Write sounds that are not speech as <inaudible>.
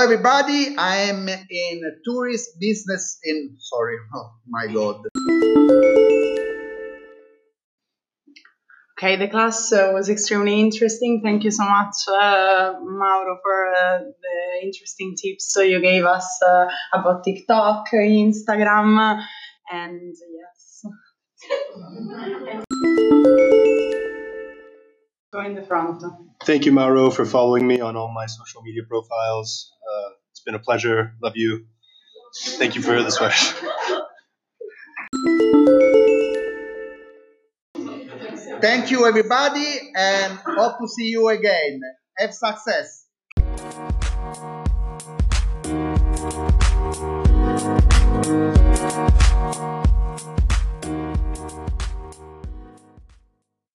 everybody. I am in tourist business in. Sorry, <laughs> oh my god. Okay, the class uh, was extremely interesting. Thank you so much, uh, Mauro, for uh, the interesting tips you gave us uh, about TikTok, Instagram, and yes. Go in the front. Thank you, Mauro, for following me on all my social media profiles. Uh, it's been a pleasure. Love you. Thank you for the sweater. Thank you, everybody, and hope to see you again. Have success.